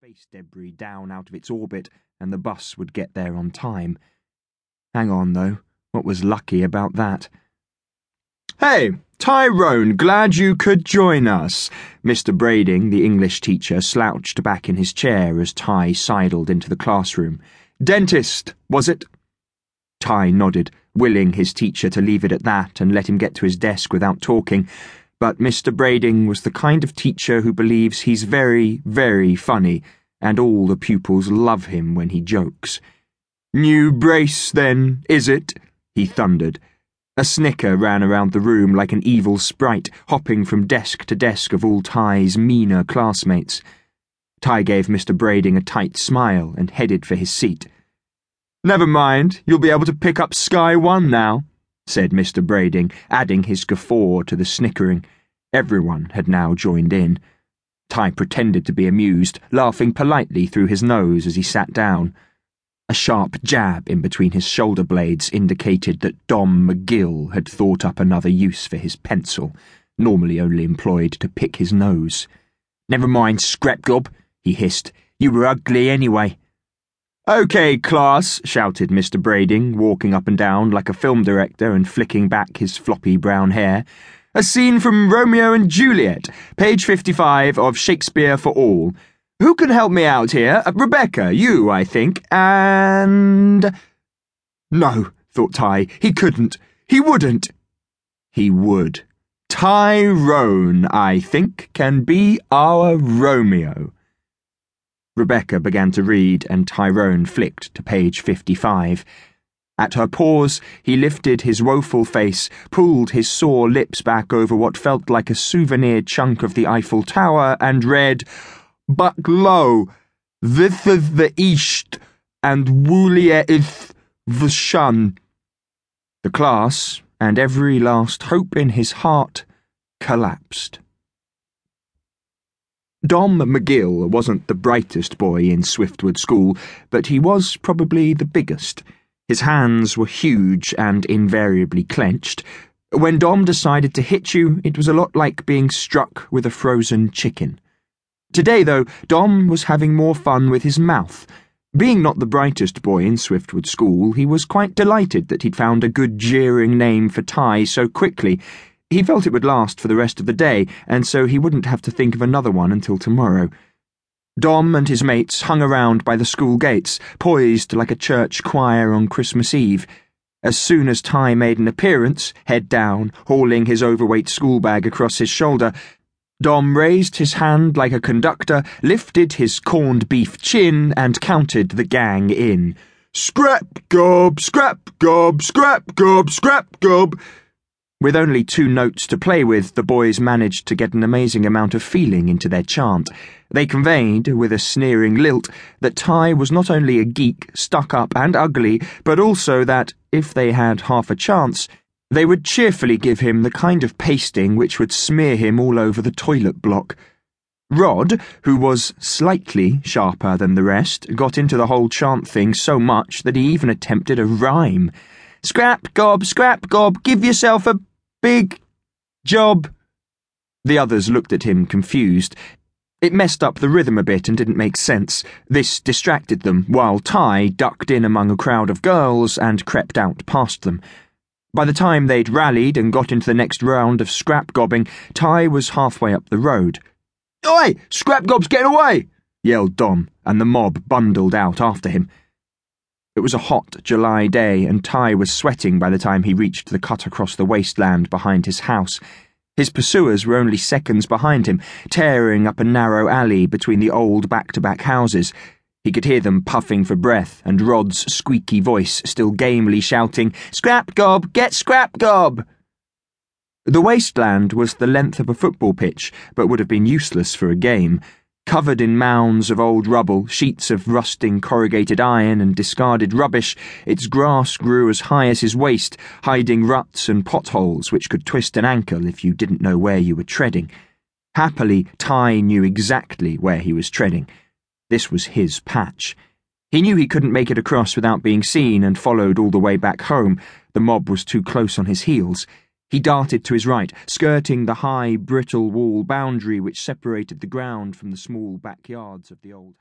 space debris down out of its orbit and the bus would get there on time. Hang on, though. What was lucky about that? Hey, Tyrone, glad you could join us. Mr. Brading, the English teacher, slouched back in his chair as Ty sidled into the classroom. Dentist, was it? Ty nodded, willing his teacher to leave it at that and let him get to his desk without talking. But Mr. Brading was the kind of teacher who believes he's very, very funny, and all the pupils love him when he jokes. New brace, then, is it? he thundered. A snicker ran around the room like an evil sprite, hopping from desk to desk of all Ty's meaner classmates. Ty gave Mr. Brading a tight smile and headed for his seat. Never mind, you'll be able to pick up Sky One now, said Mr. Brading, adding his guffaw to the snickering. Everyone had now joined in. Ty pretended to be amused, laughing politely through his nose as he sat down. A sharp jab in between his shoulder blades indicated that Dom McGill had thought up another use for his pencil, normally only employed to pick his nose. Never mind, Scrapgob, he hissed. You were ugly anyway. OK, class, shouted Mr. Brading, walking up and down like a film director and flicking back his floppy brown hair. A scene from Romeo and Juliet, page 55 of Shakespeare for All. Who can help me out here? Uh, Rebecca, you, I think, and. No, thought Ty, he couldn't. He wouldn't. He would. Tyrone, I think, can be our Romeo. Rebecca began to read, and Tyrone flicked to page 55. At her pause, he lifted his woeful face, pulled his sore lips back over what felt like a souvenir chunk of the Eiffel Tower, and read, But lo, this is the east, and Wulia is the shun. The class, and every last hope in his heart, collapsed. Dom McGill wasn't the brightest boy in Swiftwood School, but he was probably the biggest. His hands were huge and invariably clenched. When Dom decided to hit you, it was a lot like being struck with a frozen chicken. Today, though, Dom was having more fun with his mouth. Being not the brightest boy in Swiftwood School, he was quite delighted that he'd found a good jeering name for Ty so quickly. He felt it would last for the rest of the day, and so he wouldn't have to think of another one until tomorrow. Dom and his mates hung around by the school gates, poised like a church choir on Christmas Eve. As soon as Ty made an appearance, head down, hauling his overweight school bag across his shoulder, Dom raised his hand like a conductor, lifted his corned beef chin, and counted the gang in. Scrap gob, scrap gob, scrap gob, scrap gob. With only two notes to play with, the boys managed to get an amazing amount of feeling into their chant. They conveyed, with a sneering lilt, that Ty was not only a geek, stuck up and ugly, but also that, if they had half a chance, they would cheerfully give him the kind of pasting which would smear him all over the toilet block. Rod, who was slightly sharper than the rest, got into the whole chant thing so much that he even attempted a rhyme. Scrap gob, scrap gob, give yourself a big job. The others looked at him confused. It messed up the rhythm a bit and didn't make sense. This distracted them, while Ty ducked in among a crowd of girls and crept out past them. By the time they'd rallied and got into the next round of scrap gobbing, Ty was halfway up the road. Oi! Scrap gob's getting away! yelled Dom, and the mob bundled out after him. It was a hot July day, and Ty was sweating by the time he reached the cut across the wasteland behind his house. His pursuers were only seconds behind him, tearing up a narrow alley between the old back to back houses. He could hear them puffing for breath, and Rod's squeaky voice still gamely shouting, Scrap gob, get scrap gob! The wasteland was the length of a football pitch, but would have been useless for a game. Covered in mounds of old rubble, sheets of rusting corrugated iron, and discarded rubbish, its grass grew as high as his waist, hiding ruts and potholes which could twist an ankle if you didn't know where you were treading. Happily, Ty knew exactly where he was treading. This was his patch. He knew he couldn't make it across without being seen and followed all the way back home. The mob was too close on his heels. He darted to his right, skirting the high, brittle wall boundary which separated the ground from the small backyards of the old